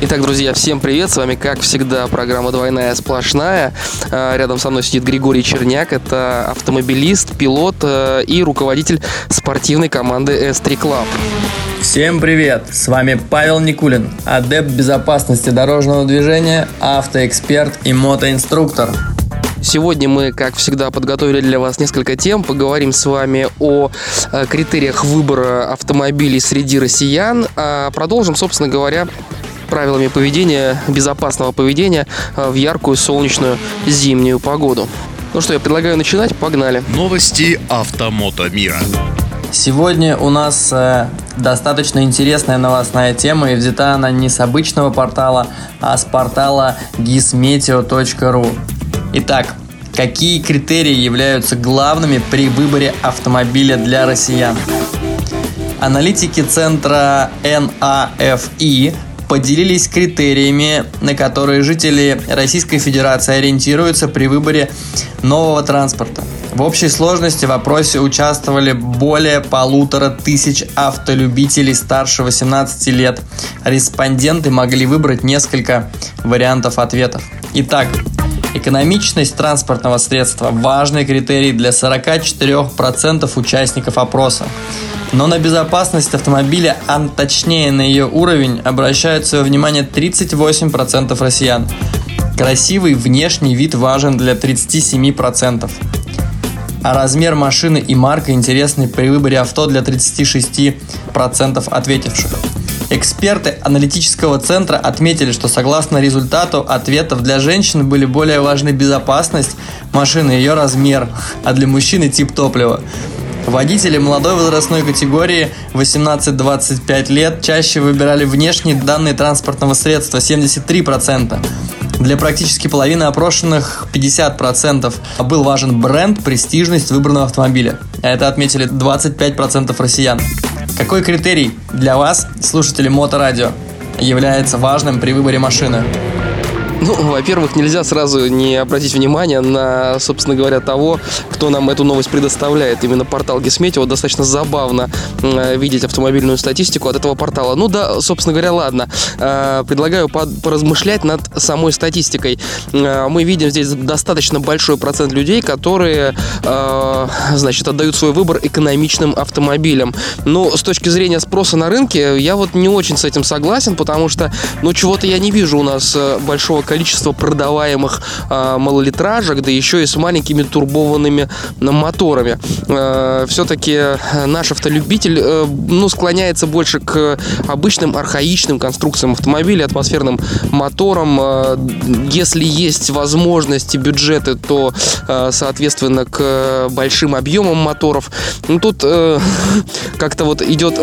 Итак, друзья, всем привет! С вами, как всегда, программа «Двойная сплошная». А, рядом со мной сидит Григорий Черняк. Это автомобилист, пилот э, и руководитель спортивной команды S3 Club. Всем привет! С вами Павел Никулин, адепт безопасности дорожного движения, автоэксперт и мотоинструктор. Сегодня мы, как всегда, подготовили для вас несколько тем. Поговорим с вами о э, критериях выбора автомобилей среди россиян. А продолжим, собственно говоря, правилами поведения, безопасного поведения э, в яркую солнечную зимнюю погоду. Ну что, я предлагаю начинать. Погнали. Новости автомото мира. Сегодня у нас э, достаточно интересная новостная тема, и взята она не с обычного портала, а с портала gizmeteo.ru. Итак, какие критерии являются главными при выборе автомобиля для россиян? Аналитики центра NAFI поделились критериями, на которые жители Российской Федерации ориентируются при выборе нового транспорта. В общей сложности в опросе участвовали более полутора тысяч автолюбителей старше 18 лет. Респонденты могли выбрать несколько вариантов ответов. Итак, экономичность транспортного средства – важный критерий для 44% участников опроса. Но на безопасность автомобиля, а точнее на ее уровень, обращают свое внимание 38% россиян. Красивый внешний вид важен для 37%. А размер машины и марка интересны при выборе авто для 36% ответивших. Эксперты аналитического центра отметили, что согласно результату ответов для женщин были более важны безопасность машины и ее размер, а для мужчины тип топлива. Водители молодой возрастной категории 18-25 лет чаще выбирали внешние данные транспортного средства 73%. Для практически половины опрошенных 50% был важен бренд, престижность выбранного автомобиля. Это отметили 25% россиян. Какой критерий для вас, слушатели Моторадио, является важным при выборе машины? Ну, во-первых, нельзя сразу не обратить внимание на, собственно говоря, того, кто нам эту новость предоставляет. Именно портал Гесметео. Достаточно забавно э, видеть автомобильную статистику от этого портала. Ну да, собственно говоря, ладно. Э, предлагаю поразмышлять над самой статистикой. Э, мы видим здесь достаточно большой процент людей, которые, значит, отдают свой выбор экономичным автомобилям. Но с точки зрения спроса на рынке, я вот не очень с этим согласен, потому что, ну, чего-то я не вижу у нас большого количество продаваемых э, малолитражек, да еще и с маленькими турбованными моторами. Э, все-таки наш автолюбитель э, ну, склоняется больше к обычным архаичным конструкциям автомобиля, атмосферным моторам. Э, если есть возможности, бюджеты, то, э, соответственно, к большим объемам моторов. Ну, тут э, как-то вот идет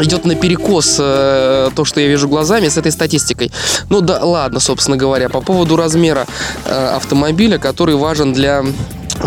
идет на перекос э, то, что я вижу глазами с этой статистикой. Ну да, ладно, собственно говоря, по поводу размера э, автомобиля, который важен для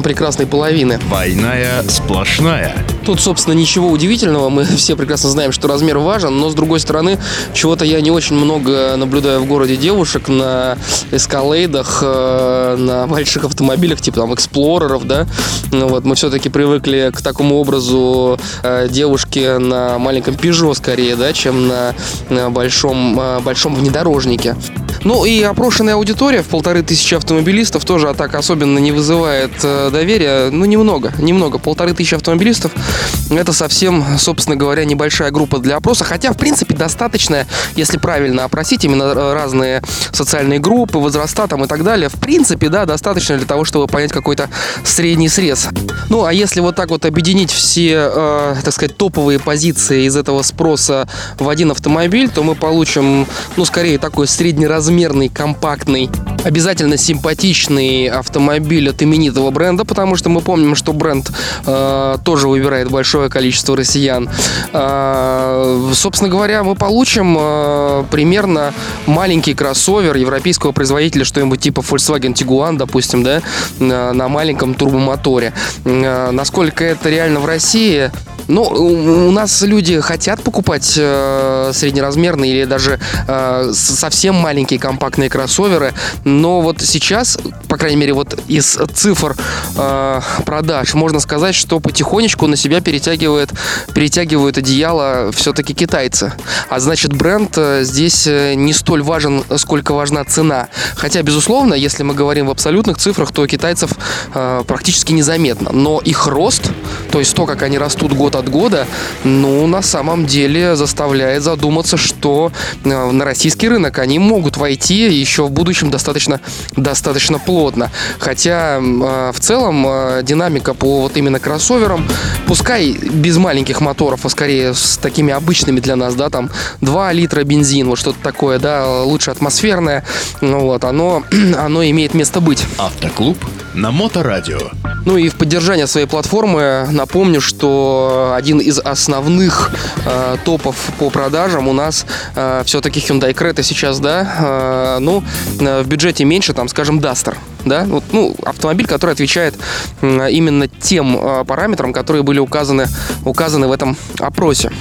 прекрасной половины. Двойная сплошная. Тут, собственно, ничего удивительного. Мы все прекрасно знаем, что размер важен, но, с другой стороны, чего-то я не очень много наблюдаю в городе девушек на эскалейдах, э, на больших автомобилях, типа там эксплореров, да. Ну, вот, мы все-таки привыкли к такому образу э, девушки на маленьком Peugeot скорее, да, чем на, на большом, э, большом внедорожнике. Ну и опрошенная аудитория в полторы тысячи автомобилистов тоже так особенно не вызывает доверия. Ну, немного, немного. Полторы тысячи автомобилистов – это совсем, собственно говоря, небольшая группа для опроса. Хотя, в принципе, достаточно, если правильно опросить именно разные социальные группы, возраста там и так далее. В принципе, да, достаточно для того, чтобы понять какой-то средний срез. Ну, а если вот так вот объединить все, э, так сказать, топовые позиции из этого спроса в один автомобиль, то мы получим, ну, скорее такой средний размер размерный, компактный обязательно симпатичный автомобиль от именитого бренда, потому что мы помним, что бренд э, тоже выбирает большое количество россиян. Э, собственно говоря, мы получим э, примерно маленький кроссовер европейского производителя, что-нибудь типа Volkswagen Tiguan, допустим, да, на, на маленьком турбомоторе. Э, насколько это реально в России, ну, у нас люди хотят покупать э, среднеразмерные или даже э, совсем маленькие компактные кроссоверы, но вот сейчас, по крайней мере, вот из цифр э, продаж можно сказать, что потихонечку на себя перетягивает, перетягивают одеяло все-таки китайцы. А значит, бренд э, здесь э, не столь важен, сколько важна цена. Хотя, безусловно, если мы говорим в абсолютных цифрах, то китайцев э, практически незаметно. Но их рост, то есть то, как они растут год год от года, ну, на самом деле заставляет задуматься, что э, на российский рынок они могут войти еще в будущем достаточно, достаточно плотно. Хотя э, в целом э, динамика по вот именно кроссоверам, пускай без маленьких моторов, а скорее с такими обычными для нас, да, там 2 литра бензин, вот что-то такое, да, лучше атмосферное, ну вот, оно, оно имеет место быть. Автоклуб на Моторадио. Ну и в поддержание своей платформы напомню, что один из основных э, топов по продажам у нас э, все-таки Hyundai Creta сейчас, да, э, ну, э, в бюджете меньше, там, скажем, Duster, да, вот, ну, автомобиль, который отвечает э, именно тем э, параметрам, которые были указаны, указаны в этом опросе.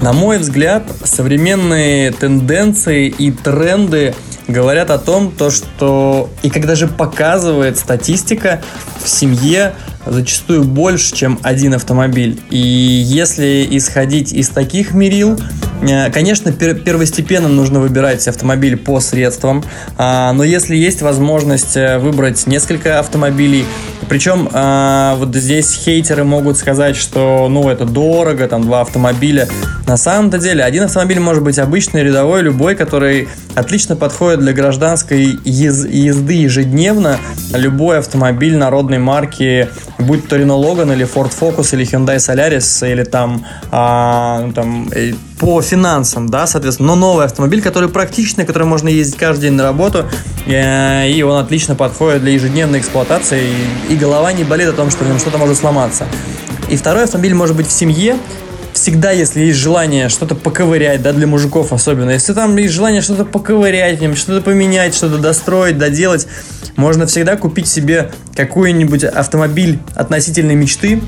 На мой взгляд, современные тенденции и тренды говорят о том, то, что и когда же показывает статистика, в семье зачастую больше, чем один автомобиль. И если исходить из таких мерил, э, конечно, первостепенно нужно выбирать автомобиль по средствам, а, но если есть возможность э, выбрать несколько автомобилей, причем а, вот здесь хейтеры могут сказать, что ну это дорого, там два автомобиля. На самом-то деле один автомобиль может быть обычный, рядовой, любой, который отлично подходит для гражданской езды ежедневно. Любой автомобиль народной марки будь то Renault Logan или Ford Focus или Hyundai Solaris или там, а, ну, там э, по финансам, да, соответственно, но новый автомобиль, который практичный, который можно ездить каждый день на работу, э, и он отлично подходит для ежедневной эксплуатации, и, и голова не болит о том, что в нем что-то может сломаться. И второй автомобиль может быть в семье, всегда, если есть желание что-то поковырять, да, для мужиков особенно, если там есть желание что-то поковырять, что-то поменять, что-то достроить, доделать, можно всегда купить себе какой-нибудь автомобиль относительной мечты,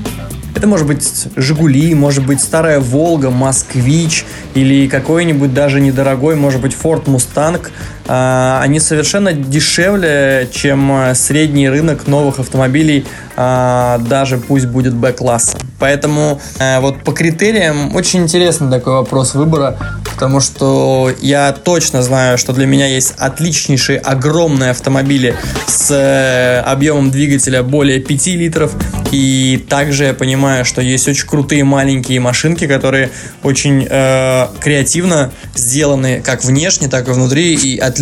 это может быть Жигули, может быть старая Волга, Москвич или какой-нибудь даже недорогой, может быть Ford Mustang. А, они совершенно дешевле, чем средний рынок новых автомобилей, а, даже пусть будет Б-класса. Поэтому э, вот по критериям очень интересный такой вопрос выбора, потому что я точно знаю, что для меня есть отличнейшие огромные автомобили с э, объемом двигателя более 5 литров, и также я понимаю, что есть очень крутые маленькие машинки, которые очень э, креативно сделаны как внешне, так и внутри, и отлично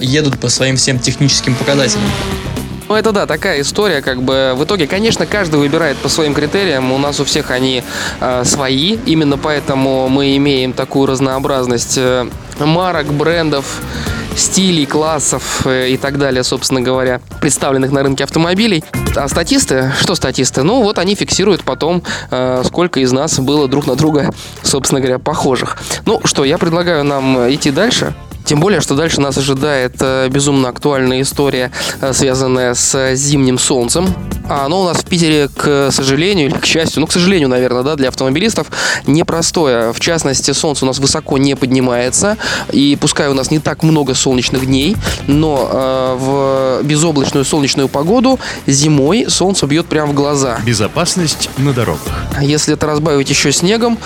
едут по своим всем техническим показателям. Ну, это да, такая история, как бы в итоге, конечно, каждый выбирает по своим критериям. У нас у всех они э, свои. Именно поэтому мы имеем такую разнообразность э, марок, брендов стилей, классов э, и так далее, собственно говоря, представленных на рынке автомобилей. А статисты, что статисты? Ну вот они фиксируют потом, э, сколько из нас было друг на друга, собственно говоря, похожих. Ну что, я предлагаю нам идти дальше. Тем более, что дальше нас ожидает э, безумно актуальная история, э, связанная с зимним солнцем. А оно у нас в Питере, к сожалению, или к счастью, ну, к сожалению, наверное, да, для автомобилистов, непростое. В частности, солнце у нас высоко не поднимается, и пускай у нас не так много солнечных дней, но э, в безоблачную солнечную погоду зимой солнце бьет прямо в глаза. Безопасность на дорогах. Если это разбавить еще снегом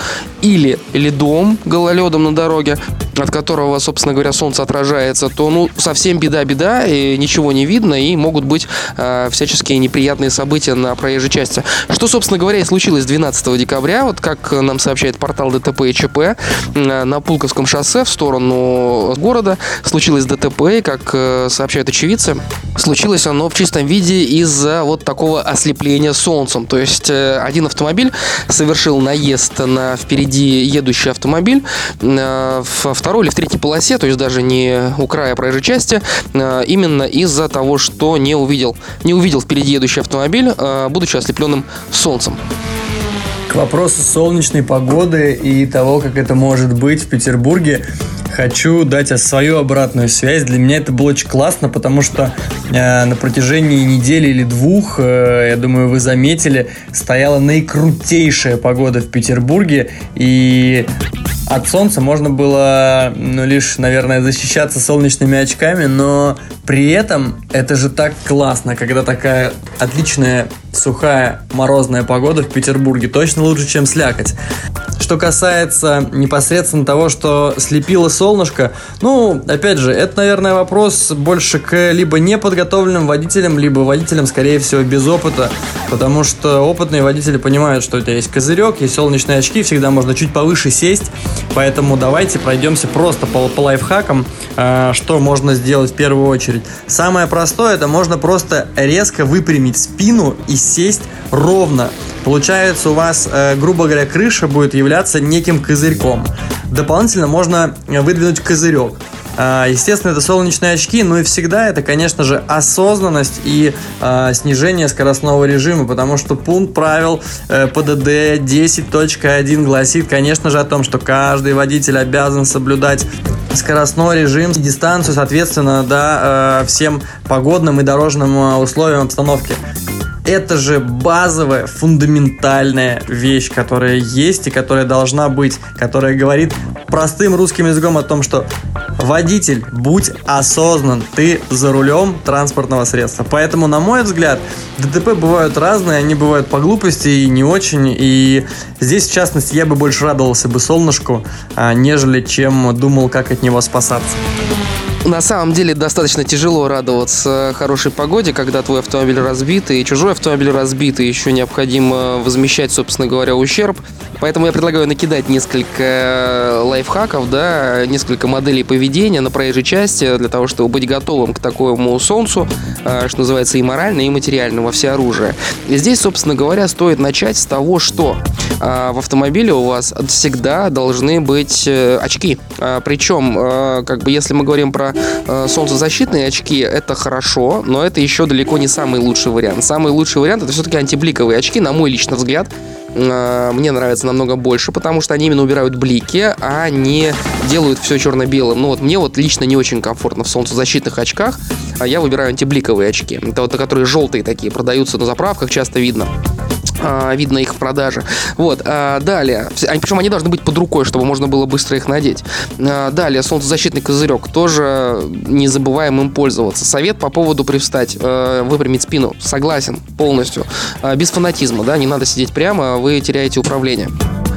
или ледом, гололедом на дороге, от которого, собственно говоря, солнце отражается, то ну совсем беда-беда, и ничего не видно, и могут быть э, всяческие неприятные события на проезжей части. Что, собственно говоря, и случилось 12 декабря, вот как нам сообщает портал ДТП и ЧП, э, на Пулковском шоссе в сторону города случилось ДТП, и, как э, сообщают очевидцы, случилось оно в чистом виде из-за вот такого ослепления солнцем. То есть э, один автомобиль совершил наезд на впереди едущий автомобиль, э, в второй или в третьей полосе, то есть даже не у края проезжей части, именно из-за того, что не увидел, не увидел впереди едущий автомобиль, будучи ослепленным солнцем. К вопросу солнечной погоды и того, как это может быть в Петербурге, хочу дать свою обратную связь. Для меня это было очень классно, потому что э, на протяжении недели или двух, э, я думаю, вы заметили, стояла наикрутейшая погода в Петербурге. И от солнца можно было, ну, лишь, наверное, защищаться солнечными очками, но при этом это же так классно, когда такая отличная сухая морозная погода в Петербурге. Точно лучше, чем слякоть. Что касается непосредственно того, что слепило солнышко, ну, опять же, это, наверное, вопрос больше к либо неподготовленным водителям, либо водителям, скорее всего, без опыта, потому что опытные водители понимают, что у тебя есть козырек, есть солнечные очки, всегда можно чуть повыше сесть, поэтому давайте пройдемся просто по, по лайфхакам, э, что можно сделать в первую очередь. Самое простое, это можно просто резко выпрямить спину и сесть ровно. Получается, у вас, э, грубо говоря, крыша будет являться неким козырьком. Дополнительно можно выдвинуть козырек. А, естественно, это солнечные очки, ну и всегда это, конечно же, осознанность и э, снижение скоростного режима, потому что пункт правил э, ПДД 10.1 гласит, конечно же, о том, что каждый водитель обязан соблюдать скоростной режим, дистанцию, соответственно, да, э, всем погодным и дорожным э, условиям обстановки это же базовая, фундаментальная вещь, которая есть и которая должна быть, которая говорит простым русским языком о том, что водитель, будь осознан, ты за рулем транспортного средства. Поэтому, на мой взгляд, ДТП бывают разные, они бывают по глупости и не очень. И здесь, в частности, я бы больше радовался бы солнышку, а, нежели чем думал, как от него спасаться. На самом деле достаточно тяжело радоваться хорошей погоде, когда твой автомобиль разбит, и чужой автомобиль разбит, и еще необходимо возмещать, собственно говоря, ущерб. Поэтому я предлагаю накидать несколько лайфхаков, да, несколько моделей поведения на проезжей части для того, чтобы быть готовым к такому солнцу, что называется, и морально, и материально во всеоружие. И здесь, собственно говоря, стоит начать с того, что а, в автомобиле у вас всегда должны быть э, очки. А, Причем, как бы, если мы говорим про э, солнцезащитные очки это хорошо, но это еще далеко не самый лучший вариант. Самый лучший вариант это все-таки антибликовые очки, на мой личный взгляд. Мне нравится намного больше, потому что они именно убирают блики, а не делают все черно-белым. Ну вот мне вот лично не очень комфортно в солнцезащитных очках, а я выбираю антибликовые очки. Это вот которые желтые такие, продаются на заправках, часто видно. А, видно их в продаже. Вот, а, далее, причем они должны быть под рукой, чтобы можно было быстро их надеть. А, далее, солнцезащитный козырек, тоже не забываем им пользоваться. Совет по поводу привстать, выпрямить спину, согласен полностью, без фанатизма, да, не надо сидеть прямо, вы теряете управление.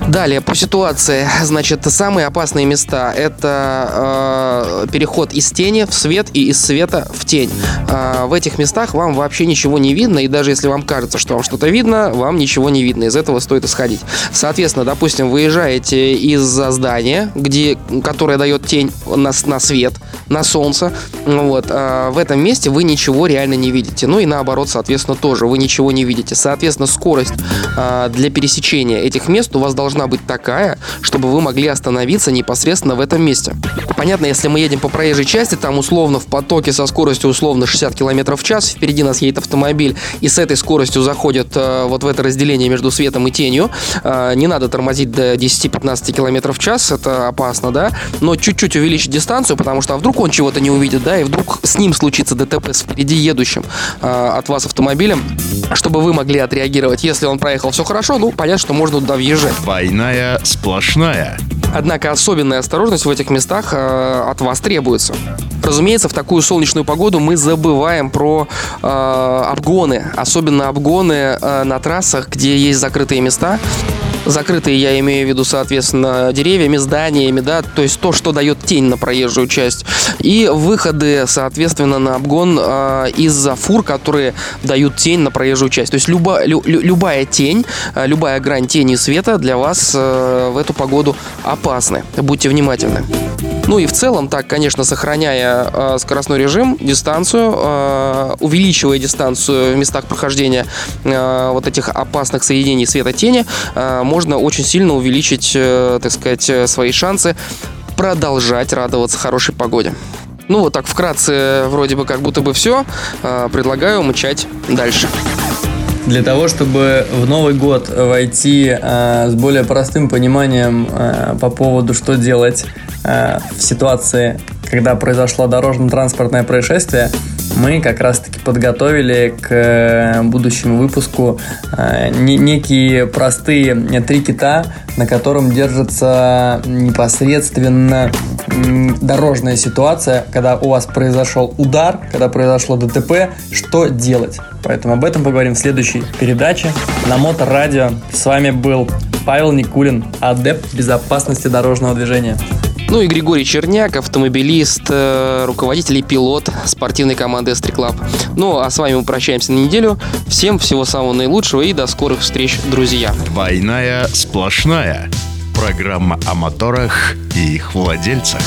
Далее, по ситуации, значит, самые опасные места – это э, переход из тени в свет и из света в тень. Э, в этих местах вам вообще ничего не видно, и даже если вам кажется, что вам что-то видно, вам ничего не видно. Из этого стоит исходить. Соответственно, допустим, выезжаете из-за здания, где, которое дает тень на, на свет, на солнце, вот, э, в этом месте вы ничего реально не видите. Ну и наоборот, соответственно, тоже вы ничего не видите. Соответственно, скорость э, для пересечения этих мест у вас должна должна быть такая, чтобы вы могли остановиться непосредственно в этом месте. Понятно, если мы едем по проезжей части, там условно в потоке со скоростью условно 60 км в час, впереди нас едет автомобиль, и с этой скоростью заходит э, вот в это разделение между светом и тенью, э, не надо тормозить до 10-15 км в час, это опасно, да, но чуть-чуть увеличить дистанцию, потому что а вдруг он чего-то не увидит, да, и вдруг с ним случится ДТП с впереди едущим э, от вас автомобилем, чтобы вы могли отреагировать. Если он проехал все хорошо, ну, понятно, что можно туда въезжать. Двойная сплошная. Однако особенная осторожность в этих местах э, от вас требуется. Разумеется, в такую солнечную погоду мы забываем про э, обгоны, особенно обгоны э, на трассах, где есть закрытые места. Закрытые я имею в виду, соответственно, деревьями, зданиями, да, то есть то, что дает тень на проезжую часть. И выходы, соответственно, на обгон э, из-за фур, которые дают тень на проезжую часть. То есть люба, лю, любая тень, э, любая грань тени света для вас э, в эту погоду опасны. Будьте внимательны. Ну и в целом, так, конечно, сохраняя э, скоростной режим, дистанцию, э, увеличивая дистанцию в местах прохождения э, вот этих опасных соединений света-тени, э, можно очень сильно увеличить, э, так сказать, свои шансы продолжать радоваться хорошей погоде. Ну вот так вкратце вроде бы как будто бы все. Э, предлагаю мычать дальше. Для того, чтобы в Новый год войти э, с более простым пониманием э, по поводу, что делать э, в ситуации, когда произошло дорожно-транспортное происшествие, мы как раз-таки подготовили к э, будущему выпуску э, некие простые три кита, на котором держится непосредственно дорожная ситуация, когда у вас произошел удар, когда произошло ДТП, что делать. Поэтому об этом поговорим в следующей передаче на Моторадио. С вами был Павел Никулин, адепт безопасности дорожного движения. Ну и Григорий Черняк, автомобилист, э, руководитель и пилот спортивной команды Эстри Клаб. Ну, а с вами мы прощаемся на неделю. Всем всего самого наилучшего и до скорых встреч, друзья. Двойная сплошная. Программа о моторах и их владельцах.